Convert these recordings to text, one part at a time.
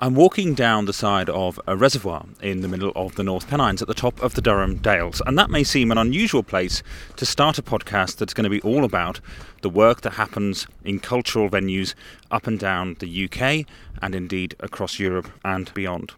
I'm walking down the side of a reservoir in the middle of the North Pennines at the top of the Durham Dales, and that may seem an unusual place to start a podcast that's going to be all about the work that happens in cultural venues up and down the UK and indeed across Europe and beyond.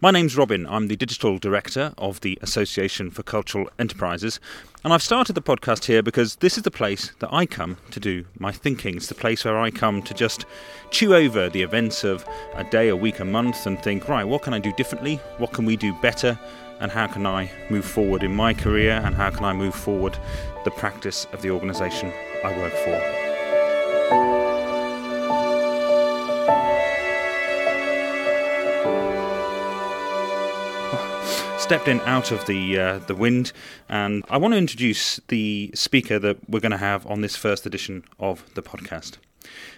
My name's Robin. I'm the digital director of the Association for Cultural Enterprises, and I've started the podcast here because this is the place that I come to do my thinking. It's the place where I come to just chew over the events of a day, a week, a month, and think, right, what can I do differently? What can we do better? And how can I move forward in my career? And how can I move forward the practice of the organisation I work for? Stepped in out of the uh, the wind, and I want to introduce the speaker that we're going to have on this first edition of the podcast.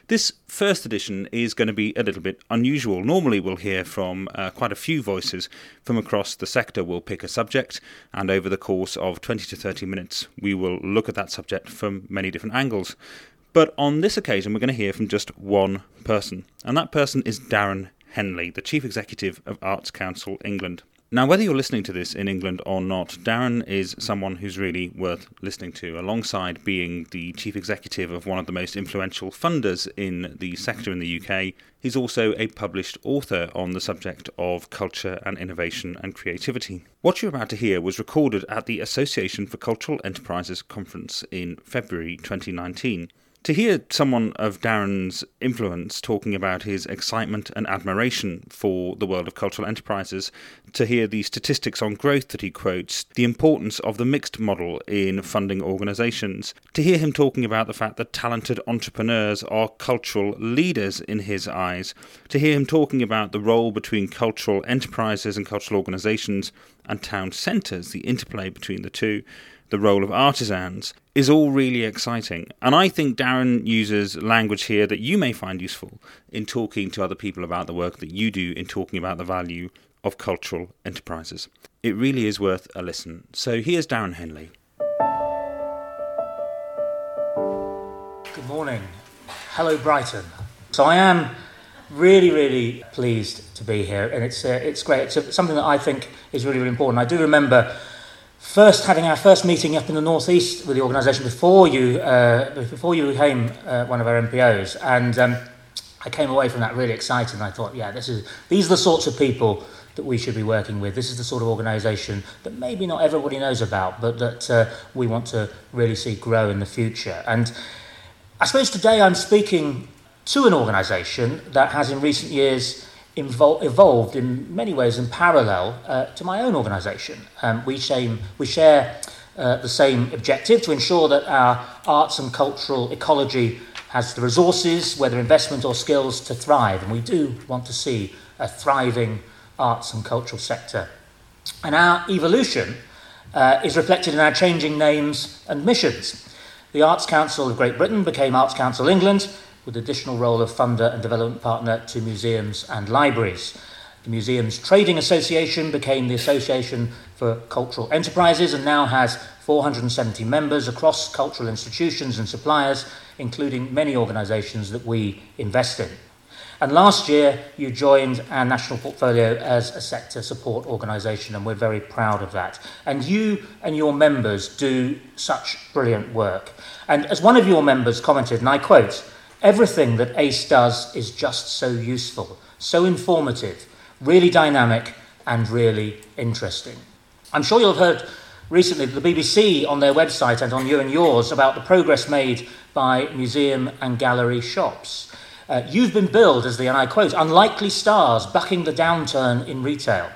This first edition is going to be a little bit unusual. Normally, we'll hear from uh, quite a few voices from across the sector. We'll pick a subject, and over the course of 20 to 30 minutes, we will look at that subject from many different angles. But on this occasion, we're going to hear from just one person, and that person is Darren Henley, the Chief Executive of Arts Council England. Now, whether you're listening to this in England or not, Darren is someone who's really worth listening to, alongside being the chief executive of one of the most influential funders in the sector in the UK. He's also a published author on the subject of culture and innovation and creativity. What you're about to hear was recorded at the Association for Cultural Enterprises conference in February 2019. To hear someone of Darren's influence talking about his excitement and admiration for the world of cultural enterprises, to hear the statistics on growth that he quotes, the importance of the mixed model in funding organisations, to hear him talking about the fact that talented entrepreneurs are cultural leaders in his eyes, to hear him talking about the role between cultural enterprises and cultural organisations and town centres, the interplay between the two, the role of artisans, is all really exciting. And I think Darren uses language here that you may find useful in talking to other people about the work that you do in talking about the value of cultural enterprises. It really is worth a listen. So here's Darren Henley. Good morning. Hello, Brighton. So I am really, really pleased to be here, and it's uh, it's great. It's something that I think is really, really important. I do remember first having our first meeting up in the northeast with the organisation before you uh, before you became uh, one of our MPOs, and um, I came away from that really excited. And I thought, yeah, this is these are the sorts of people that we should be working with. This is the sort of organisation that maybe not everybody knows about, but that uh, we want to really see grow in the future. And I suppose today I'm speaking to an organisation that has in recent years evolved in many ways in parallel uh, to my own organisation. Um, we, shame, we share uh, the same objective to ensure that our arts and cultural ecology has the resources, whether investment or skills, to thrive. And we do want to see a thriving arts and cultural sector. And our evolution uh, is reflected in our changing names and missions. The Arts Council of Great Britain became Arts Council England, with additional role of funder and development partner to museums and libraries. The Museums Trading Association became the Association for Cultural Enterprises and now has 470 members across cultural institutions and suppliers, including many organisations that we invest in. And last year, you joined our national portfolio as a sector support organisation, and we're very proud of that. And you and your members do such brilliant work. And as one of your members commented, and I quote, Everything that ACE does is just so useful, so informative, really dynamic, and really interesting. I'm sure you'll have heard recently the BBC on their website and on you and yours about the progress made by museum and gallery shops. Uh, you've been billed as the, and I quote, unlikely stars bucking the downturn in retail.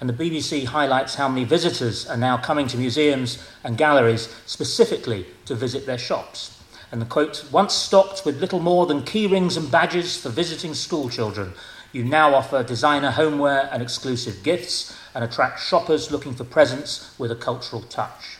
And the BBC highlights how many visitors are now coming to museums and galleries specifically to visit their shops and the quote, once stocked with little more than key rings and badges for visiting school children, you now offer designer homeware and exclusive gifts and attract shoppers looking for presents with a cultural touch.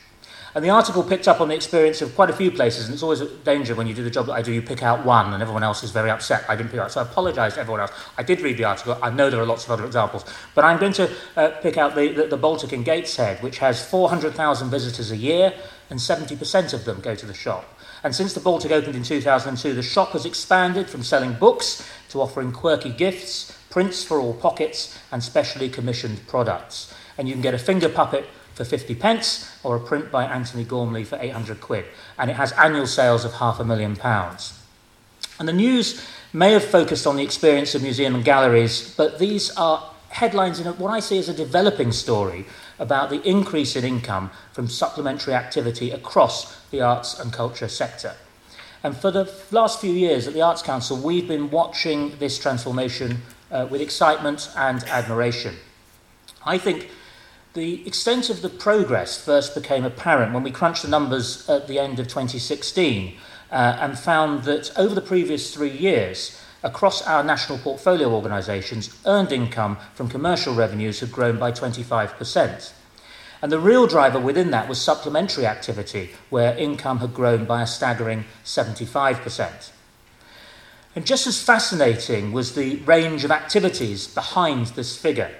And the article picked up on the experience of quite a few places, and it's always a danger when you do the job that I do, you pick out one and everyone else is very upset. I didn't pick out, so I apologise to everyone else. I did read the article, I know there are lots of other examples, but I'm going to uh, pick out the, the, the Baltic in Gateshead, which has 400,000 visitors a year, and 70% of them go to the shop. And since the Baltic opened in 2002, the shop has expanded from selling books to offering quirky gifts prints for all pockets, and specially commissioned products. And you can get a finger puppet for 50 pence or a print by Antony Gormley for 800 quid. And it has annual sales of half a million pounds. And the news may have focused on the experience of museum and galleries, but these are headlines in what I see as a developing story about the increase in income from supplementary activity across the arts and culture sector. And for the last few years at the Arts Council, we've been watching this transformation uh, with excitement and admiration. I think the extent of the progress first became apparent when we crunched the numbers at the end of 2016 uh, and found that over the previous three years, across our national portfolio organisations, earned income from commercial revenues had grown by 25%. And the real driver within that was supplementary activity, where income had grown by a staggering 75%. And just as fascinating was the range of activities behind this figure,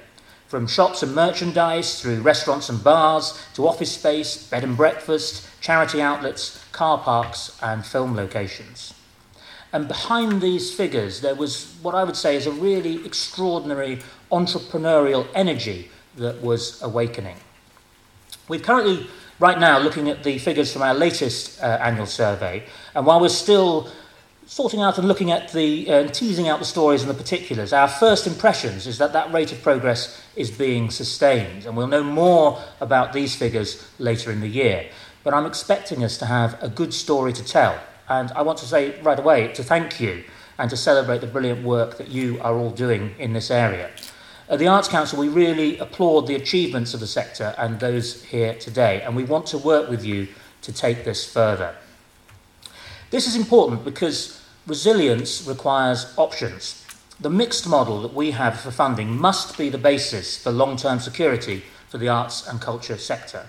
from shops and merchandise through restaurants and bars to office space, bed and breakfast, charity outlets, car parks, and film locations. And behind these figures, there was what I would say is a really extraordinary entrepreneurial energy that was awakening. We're currently, right now, looking at the figures from our latest uh, annual survey, and while we're still sorting out and looking at the uh, teasing out the stories and the particulars, our first impressions is that that rate of progress is being sustained, and we'll know more about these figures later in the year. But I'm expecting us to have a good story to tell, and I want to say right away to thank you and to celebrate the brilliant work that you are all doing in this area. At the Arts Council, we really applaud the achievements of the sector and those here today, and we want to work with you to take this further. This is important because resilience requires options. The mixed model that we have for funding must be the basis for long term security for the arts and culture sector.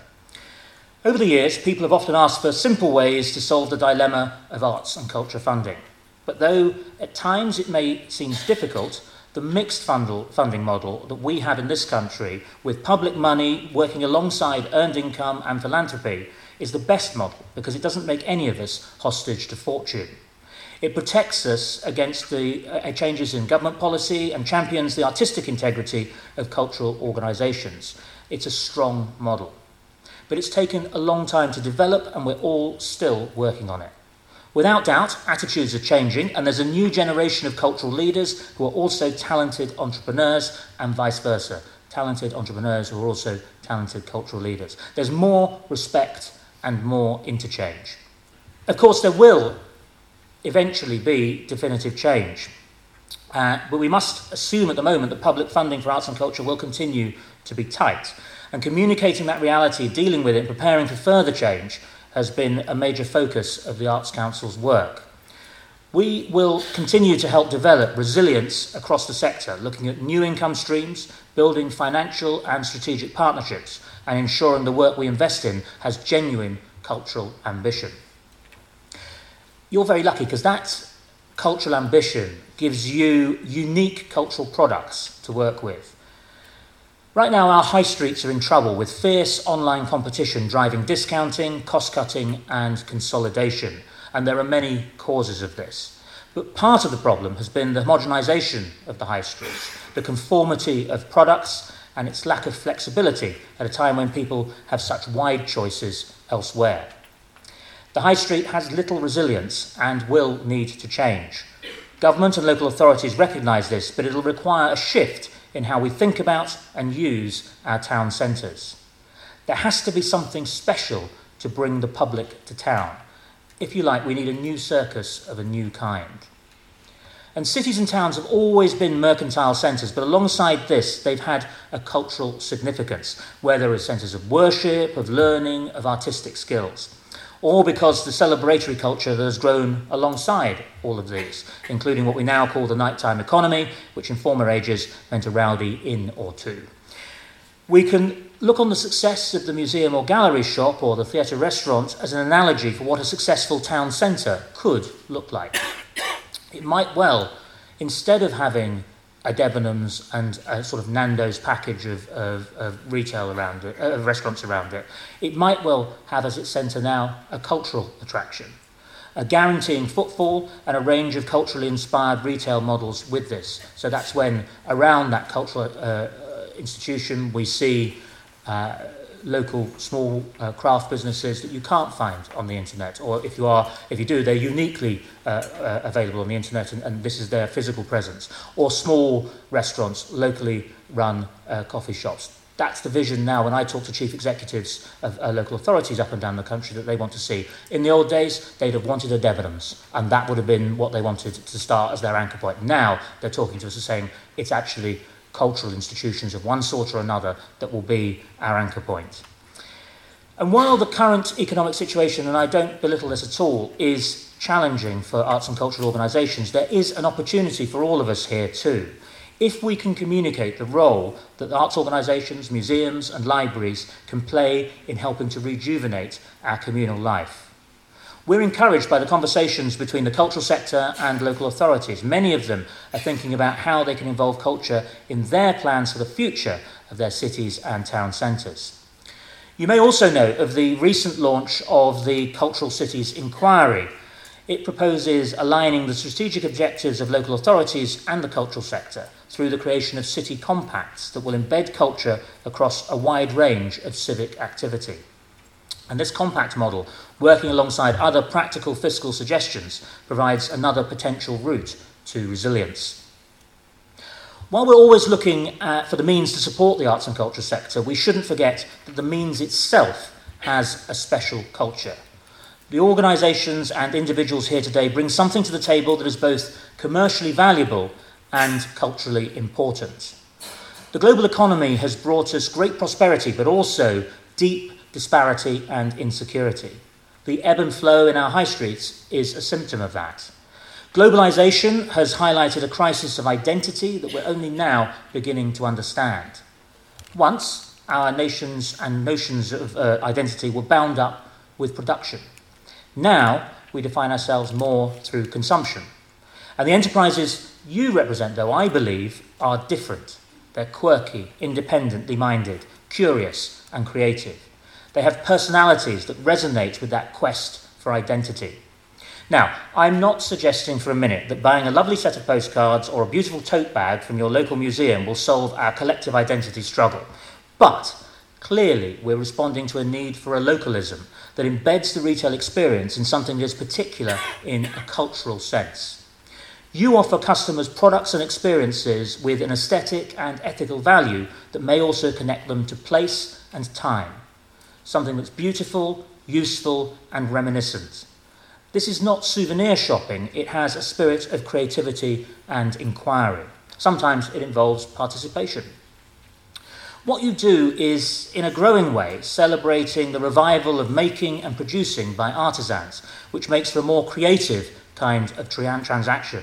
Over the years, people have often asked for simple ways to solve the dilemma of arts and culture funding. But though at times it may seem difficult, the mixed funding model that we have in this country, with public money working alongside earned income and philanthropy, is the best model because it doesn't make any of us hostage to fortune. It protects us against the uh, changes in government policy and champions the artistic integrity of cultural organisations. It's a strong model. But it's taken a long time to develop, and we're all still working on it. Without doubt, attitudes are changing, and there's a new generation of cultural leaders who are also talented entrepreneurs, and vice versa. Talented entrepreneurs who are also talented cultural leaders. There's more respect and more interchange. Of course, there will eventually be definitive change. Uh, but we must assume at the moment that public funding for arts and culture will continue to be tight. And communicating that reality, dealing with it, preparing for further change has been a major focus of the Arts Council's work. We will continue to help develop resilience across the sector, looking at new income streams, building financial and strategic partnerships, and ensuring the work we invest in has genuine cultural ambition. You're very lucky because that cultural ambition gives you unique cultural products to work with. Right now, our high streets are in trouble with fierce online competition driving discounting, cost cutting, and consolidation. And there are many causes of this. But part of the problem has been the homogenisation of the high streets, the conformity of products, and its lack of flexibility at a time when people have such wide choices elsewhere. The high street has little resilience and will need to change. Government and local authorities recognise this, but it'll require a shift in how we think about and use our town centres. There has to be something special to bring the public to town. If you like, we need a new circus of a new kind. And cities and towns have always been mercantile centres, but alongside this, they've had a cultural significance, where there are centres of worship, of learning, of artistic skills or because the celebratory culture that has grown alongside all of these, including what we now call the nighttime economy, which in former ages meant a rowdy inn or two. We can look on the success of the museum or gallery shop or the theatre restaurant as an analogy for what a successful town centre could look like. It might well, instead of having a Debenhams and a sort of Nando's package of, of, of retail around it, of restaurants around it. It might well have as its centre now a cultural attraction. a guaranteeing footfall and a range of culturally inspired retail models with this. So that's when around that cultural uh, institution we see uh, local small uh, craft businesses that you can't find on the internet or if you are if you do they're uniquely uh, uh, available on the internet and, and this is their physical presence or small restaurants locally run uh, coffee shops that's the vision now when I talk to chief executives of uh, local authorities up and down the country that they want to see. In the old days, they'd have wanted a Debenhams, and that would have been what they wanted to start as their anchor point. Now, they're talking to us and saying it's actually cultural institutions of one sort or another that will be our anchor point. And while the current economic situation, and I don't belittle this at all, is challenging for arts and cultural organisations, there is an opportunity for all of us here too. If we can communicate the role that arts organisations, museums, and libraries can play in helping to rejuvenate our communal life. We're encouraged by the conversations between the cultural sector and local authorities. Many of them are thinking about how they can involve culture in their plans for the future of their cities and town centres. You may also know of the recent launch of the Cultural Cities Inquiry. It proposes aligning the strategic objectives of local authorities and the cultural sector through the creation of city compacts that will embed culture across a wide range of civic activity. And this compact model, working alongside other practical fiscal suggestions, provides another potential route to resilience. While we're always looking at, for the means to support the arts and culture sector, we shouldn't forget that the means itself has a special culture. The organisations and individuals here today bring something to the table that is both commercially valuable and culturally important. The global economy has brought us great prosperity, but also deep disparity, and insecurity. The ebb and flow in our high streets is a symptom of that. Globalization has highlighted a crisis of identity that we're only now beginning to understand. Once, our nations and notions of uh, identity were bound up with production. Now, we define ourselves more through consumption. And the enterprises you represent, though, I believe, are different. They're quirky, independently minded, curious, and creative. They have personalities that resonate with that quest for identity. Now, I'm not suggesting for a minute that buying a lovely set of postcards or a beautiful tote bag from your local museum will solve our collective identity struggle. But clearly, we're responding to a need for a localism that embeds the retail experience in something that is particular in a cultural sense. You offer customers products and experiences with an aesthetic and ethical value that may also connect them to place and time something that's beautiful, useful, and reminiscent. This is not souvenir shopping, it has a spirit of creativity and inquiry. Sometimes it involves participation. What you do is, in a growing way, celebrating the revival of making and producing by artisans, which makes for a more creative kind of transaction.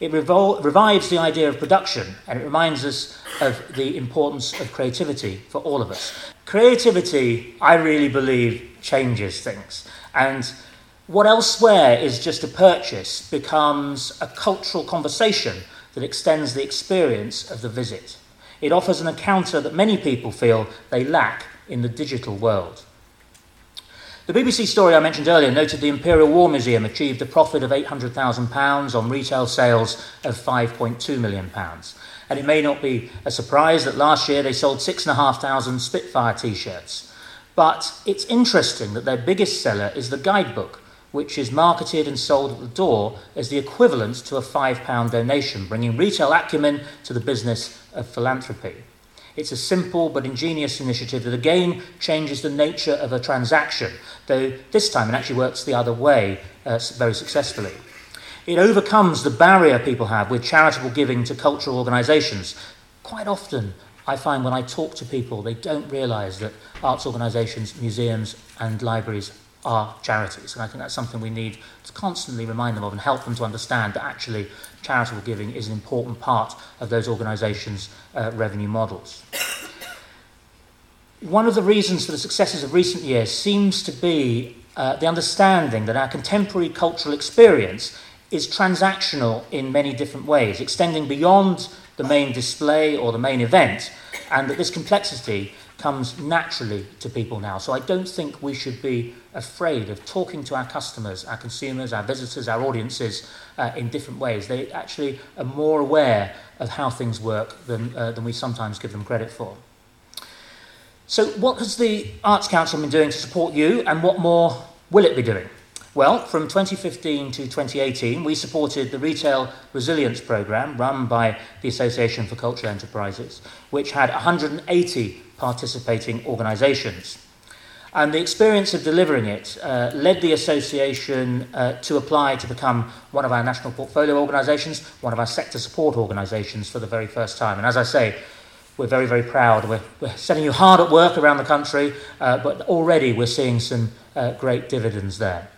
It revol- revives the idea of production and it reminds us of the importance of creativity for all of us. Creativity, I really believe, changes things. And what elsewhere is just a purchase becomes a cultural conversation that extends the experience of the visit. It offers an encounter that many people feel they lack in the digital world. The BBC story I mentioned earlier noted the Imperial War Museum achieved a profit of £800,000 on retail sales of £5.2 million. And it may not be a surprise that last year they sold 6,500 Spitfire t shirts. But it's interesting that their biggest seller is the guidebook, which is marketed and sold at the door as the equivalent to a £5 donation, bringing retail acumen to the business of philanthropy. It's a simple but ingenious initiative that again changes the nature of a transaction, though this time it actually works the other way uh, very successfully. It overcomes the barrier people have with charitable giving to cultural organisations. Quite often, I find when I talk to people, they don't realise that arts organisations, museums, and libraries are charities. And I think that's something we need to constantly remind them of and help them to understand that actually charitable giving is an important part of those organisations' uh, revenue models. One of the reasons for the successes of recent years seems to be uh, the understanding that our contemporary cultural experience is transactional in many different ways, extending beyond the main display or the main event, and that this complexity comes naturally to people now. So I don't think we should be afraid of talking to our customers, our consumers, our visitors, our audiences uh, in different ways. They actually are more aware of how things work than, uh, than we sometimes give them credit for. So, what has the Arts Council been doing to support you, and what more will it be doing? Well, from 2015 to 2018, we supported the Retail Resilience Programme run by the Association for Cultural Enterprises, which had 180 participating organisations. And the experience of delivering it uh, led the association uh, to apply to become one of our national portfolio organisations, one of our sector support organisations for the very first time. And as I say, we're very, very proud. We're, we're setting you hard at work around the country, uh, but already we're seeing some uh, great dividends there.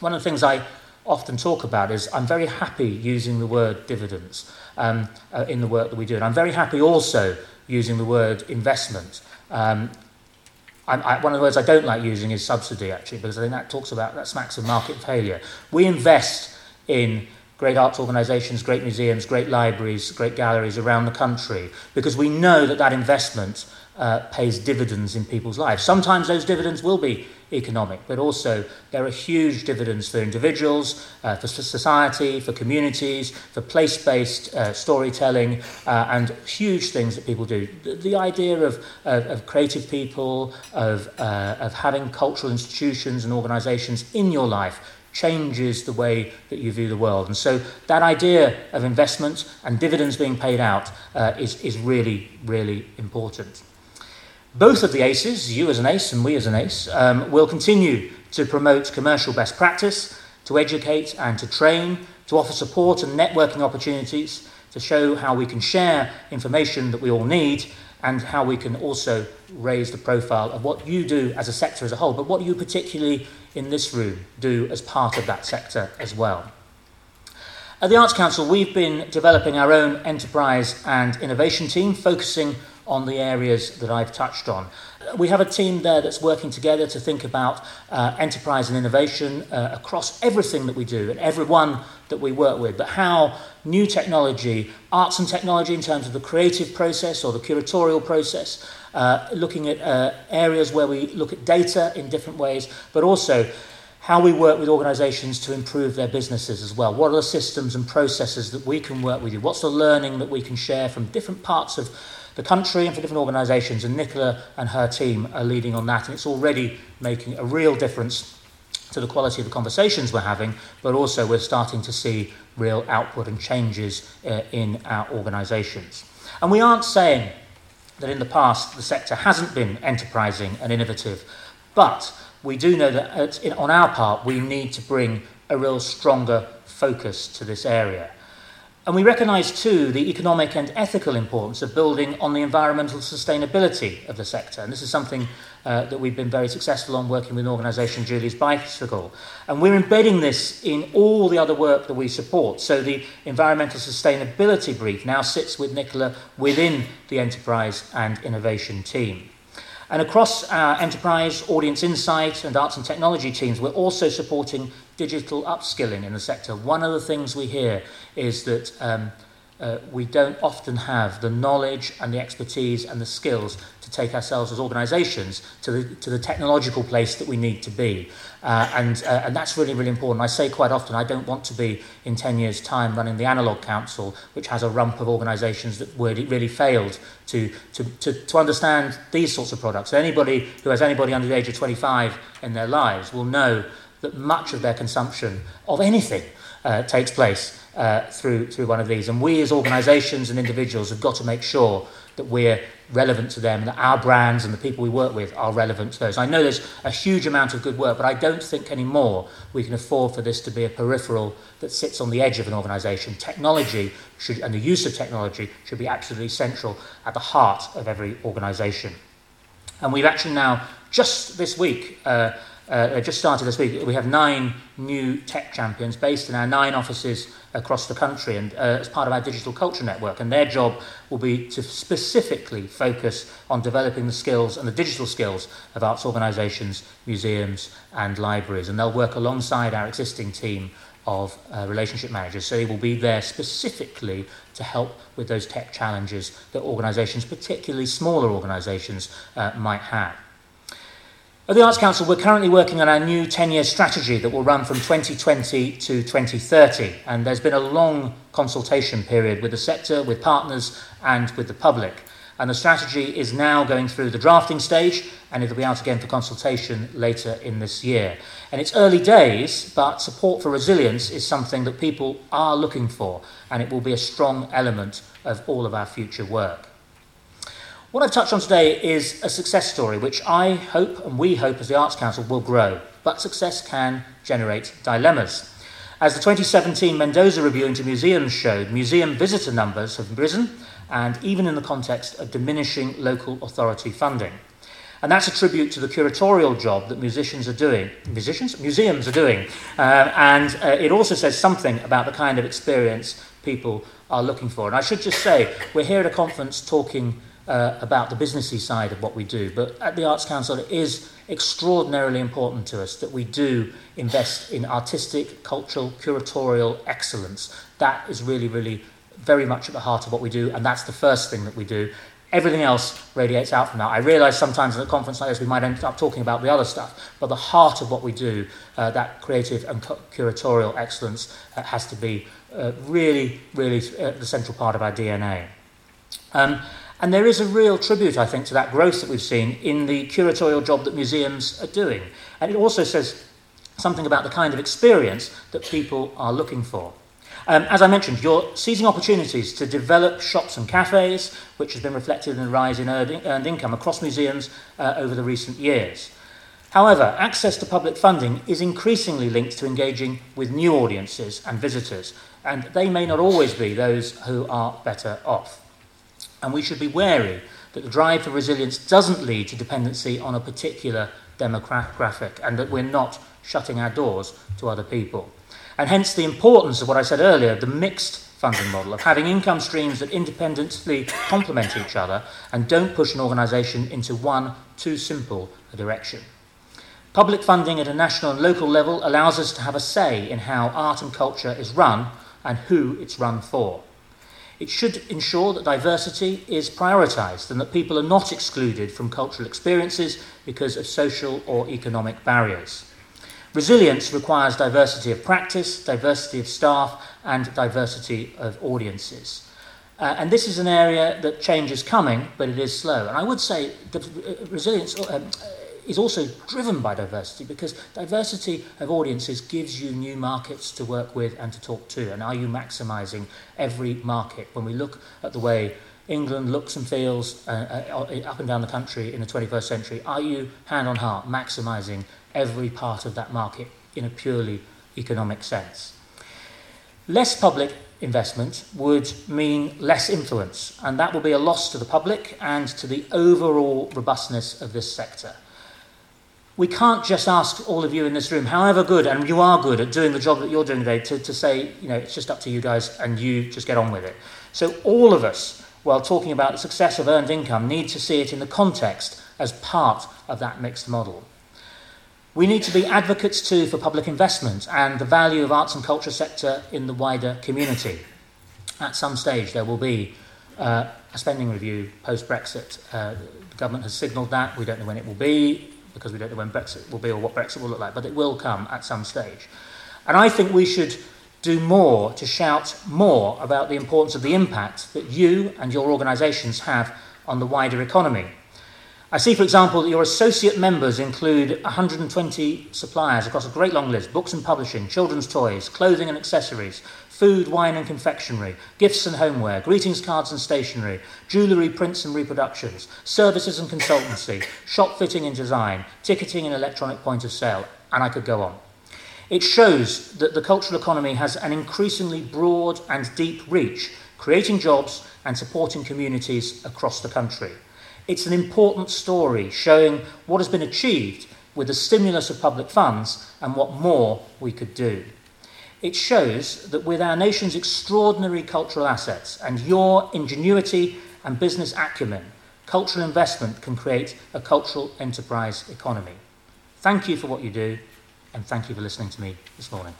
One of the things I often talk about is I'm very happy using the word dividends um, uh, in the work that we do. And I'm very happy also using the word investment. Um, I, I, one of the words I don't like using is subsidy, actually, because I think that talks about, that smacks of market failure. We invest in great arts organisations, great museums, great libraries, great galleries around the country, because we know that that investment uh, pays dividends in people's lives. Sometimes those dividends will be economic, but also there are huge dividends for individuals, uh, for society, for communities, for place based uh, storytelling, uh, and huge things that people do. The, the idea of, of, of, creative people, of, uh, of having cultural institutions and organizations in your life changes the way that you view the world. And so that idea of investment and dividends being paid out uh, is, is really, really important. Both of the ACEs, you as an ACE and we as an ACE, um, will continue to promote commercial best practice, to educate and to train, to offer support and networking opportunities, to show how we can share information that we all need, and how we can also raise the profile of what you do as a sector as a whole, but what you particularly in this room do as part of that sector as well. At the Arts Council, we've been developing our own enterprise and innovation team, focusing on the areas that I've touched on. We have a team there that's working together to think about uh, enterprise and innovation uh, across everything that we do and everyone that we work with, but how new technology, arts and technology in terms of the creative process or the curatorial process, uh, looking at uh, areas where we look at data in different ways, but also how we work with organisations to improve their businesses as well. What are the systems and processes that we can work with you? What's the learning that we can share from different parts of the country and for different organisations. And Nicola and her team are leading on that, and it's already making a real difference to the quality of the conversations we're having, but also we're starting to see real output and changes uh, in our organisations. And we aren't saying that in the past the sector hasn't been enterprising and innovative, but we do know that on our part we need to bring a real stronger focus to this area. And we recognise too the economic and ethical importance of building on the environmental sustainability of the sector. And this is something uh, that we've been very successful on working with an organisation, Julie's Bicycle. And we're embedding this in all the other work that we support. So the environmental sustainability brief now sits with Nicola within the enterprise and innovation team. And across our enterprise, audience insight, and arts and technology teams, we're also supporting digital upskilling in the sector. One of the things we hear is that um, uh, we don't often have the knowledge and the expertise and the skills to take ourselves as organisations to the, to the technological place that we need to be. Uh, and, uh, and that's really, really important. I say quite often, I don't want to be in 10 years' time running the Analogue Council, which has a rump of organisations that really, really failed to, to, to, to understand these sorts of products. So anybody who has anybody under the age of 25 in their lives will know that much of their consumption of anything uh, takes place uh, through, through one of these. And we as organisations and individuals have got to make sure that we're relevant to them, that our brands and the people we work with are relevant to those. I know there's a huge amount of good work, but I don't think anymore we can afford for this to be a peripheral that sits on the edge of an organisation. Technology should, and the use of technology should be absolutely central at the heart of every organisation. And we've actually now, just this week, uh, uh, just started this week, we have nine new tech champions based in our nine offices across the country and uh, as part of our digital culture network. And their job will be to specifically focus on developing the skills and the digital skills of arts organisations, museums, and libraries. And they'll work alongside our existing team of uh, relationship managers. So they will be there specifically to help with those tech challenges that organisations, particularly smaller organisations, uh, might have. At the Arts Council, we're currently working on our new 10 year strategy that will run from 2020 to 2030. And there's been a long consultation period with the sector, with partners, and with the public. And the strategy is now going through the drafting stage, and it'll be out again for consultation later in this year. And it's early days, but support for resilience is something that people are looking for, and it will be a strong element of all of our future work. What I've touched on today is a success story which I hope and we hope as the Arts Council will grow, but success can generate dilemmas. As the 2017 Mendoza Review into Museums showed, museum visitor numbers have risen, and even in the context of diminishing local authority funding. And that's a tribute to the curatorial job that musicians are doing, musicians, museums are doing. Uh, and uh, it also says something about the kind of experience people are looking for. And I should just say, we're here at a conference talking uh, about the businessy side of what we do. But at the Arts Council, it is extraordinarily important to us that we do invest in artistic, cultural, curatorial excellence. That is really, really very much at the heart of what we do, and that's the first thing that we do. Everything else radiates out from that. I realise sometimes in a conference like this we might end up talking about the other stuff, but the heart of what we do, uh, that creative and curatorial excellence, uh, has to be uh, really, really uh, the central part of our DNA. Um, and there is a real tribute, I think, to that growth that we've seen in the curatorial job that museums are doing. And it also says something about the kind of experience that people are looking for. Um, as I mentioned, you're seizing opportunities to develop shops and cafes, which has been reflected in the rise in earned income across museums uh, over the recent years. However, access to public funding is increasingly linked to engaging with new audiences and visitors, and they may not always be those who are better off. And we should be wary that the drive for resilience doesn't lead to dependency on a particular demographic and that we're not shutting our doors to other people. And hence the importance of what I said earlier, the mixed funding model of having income streams that independently complement each other and don't push an organisation into one too simple a direction. Public funding at a national and local level allows us to have a say in how art and culture is run and who it's run for. It should ensure that diversity is prioritised and that people are not excluded from cultural experiences because of social or economic barriers. Resilience requires diversity of practice, diversity of staff, and diversity of audiences. Uh, and this is an area that change is coming, but it is slow. And I would say that uh, resilience uh, is also driven by diversity because diversity of audiences gives you new markets to work with and to talk to. And are you maximizing every market? When we look at the way England looks and feels uh, uh, up and down the country in the 21st century, are you, hand on heart, maximizing every part of that market in a purely economic sense? Less public investment would mean less influence, and that will be a loss to the public and to the overall robustness of this sector. We can't just ask all of you in this room, however good, and you are good at doing the job that you're doing today, to, to say, you know, it's just up to you guys and you just get on with it. So all of us, while talking about the success of earned income, need to see it in the context as part of that mixed model. We need to be advocates too for public investment and the value of arts and culture sector in the wider community. At some stage, there will be uh, a spending review post Brexit. Uh, the government has signalled that. We don't know when it will be because we don't know when Brexit will be or what Brexit will look like, but it will come at some stage. And I think we should do more to shout more about the importance of the impact that you and your organisations have on the wider economy. I see, for example, that your associate members include 120 suppliers across a great long list books and publishing, children's toys, clothing and accessories, food, wine and confectionery, gifts and homeware, greetings cards and stationery, jewellery, prints and reproductions, services and consultancy, shop fitting and design, ticketing and electronic point of sale, and I could go on. It shows that the cultural economy has an increasingly broad and deep reach, creating jobs and supporting communities across the country. It's an important story showing what has been achieved with the stimulus of public funds and what more we could do. It shows that with our nation's extraordinary cultural assets and your ingenuity and business acumen, cultural investment can create a cultural enterprise economy. Thank you for what you do, and thank you for listening to me this morning.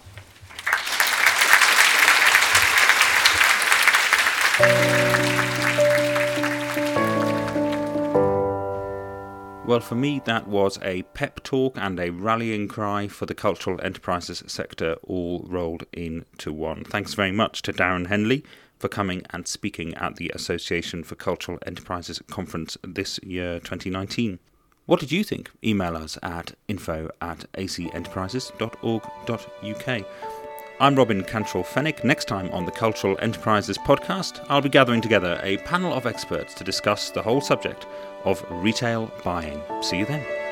Well, for me, that was a pep talk and a rallying cry for the cultural enterprises sector all rolled into one. Thanks very much to Darren Henley for coming and speaking at the Association for Cultural Enterprises conference this year, 2019. What did you think? Email us at info at acenterprises.org.uk. I'm Robin Cantrill Fenwick. Next time on the Cultural Enterprises podcast, I'll be gathering together a panel of experts to discuss the whole subject of retail buying. See you then.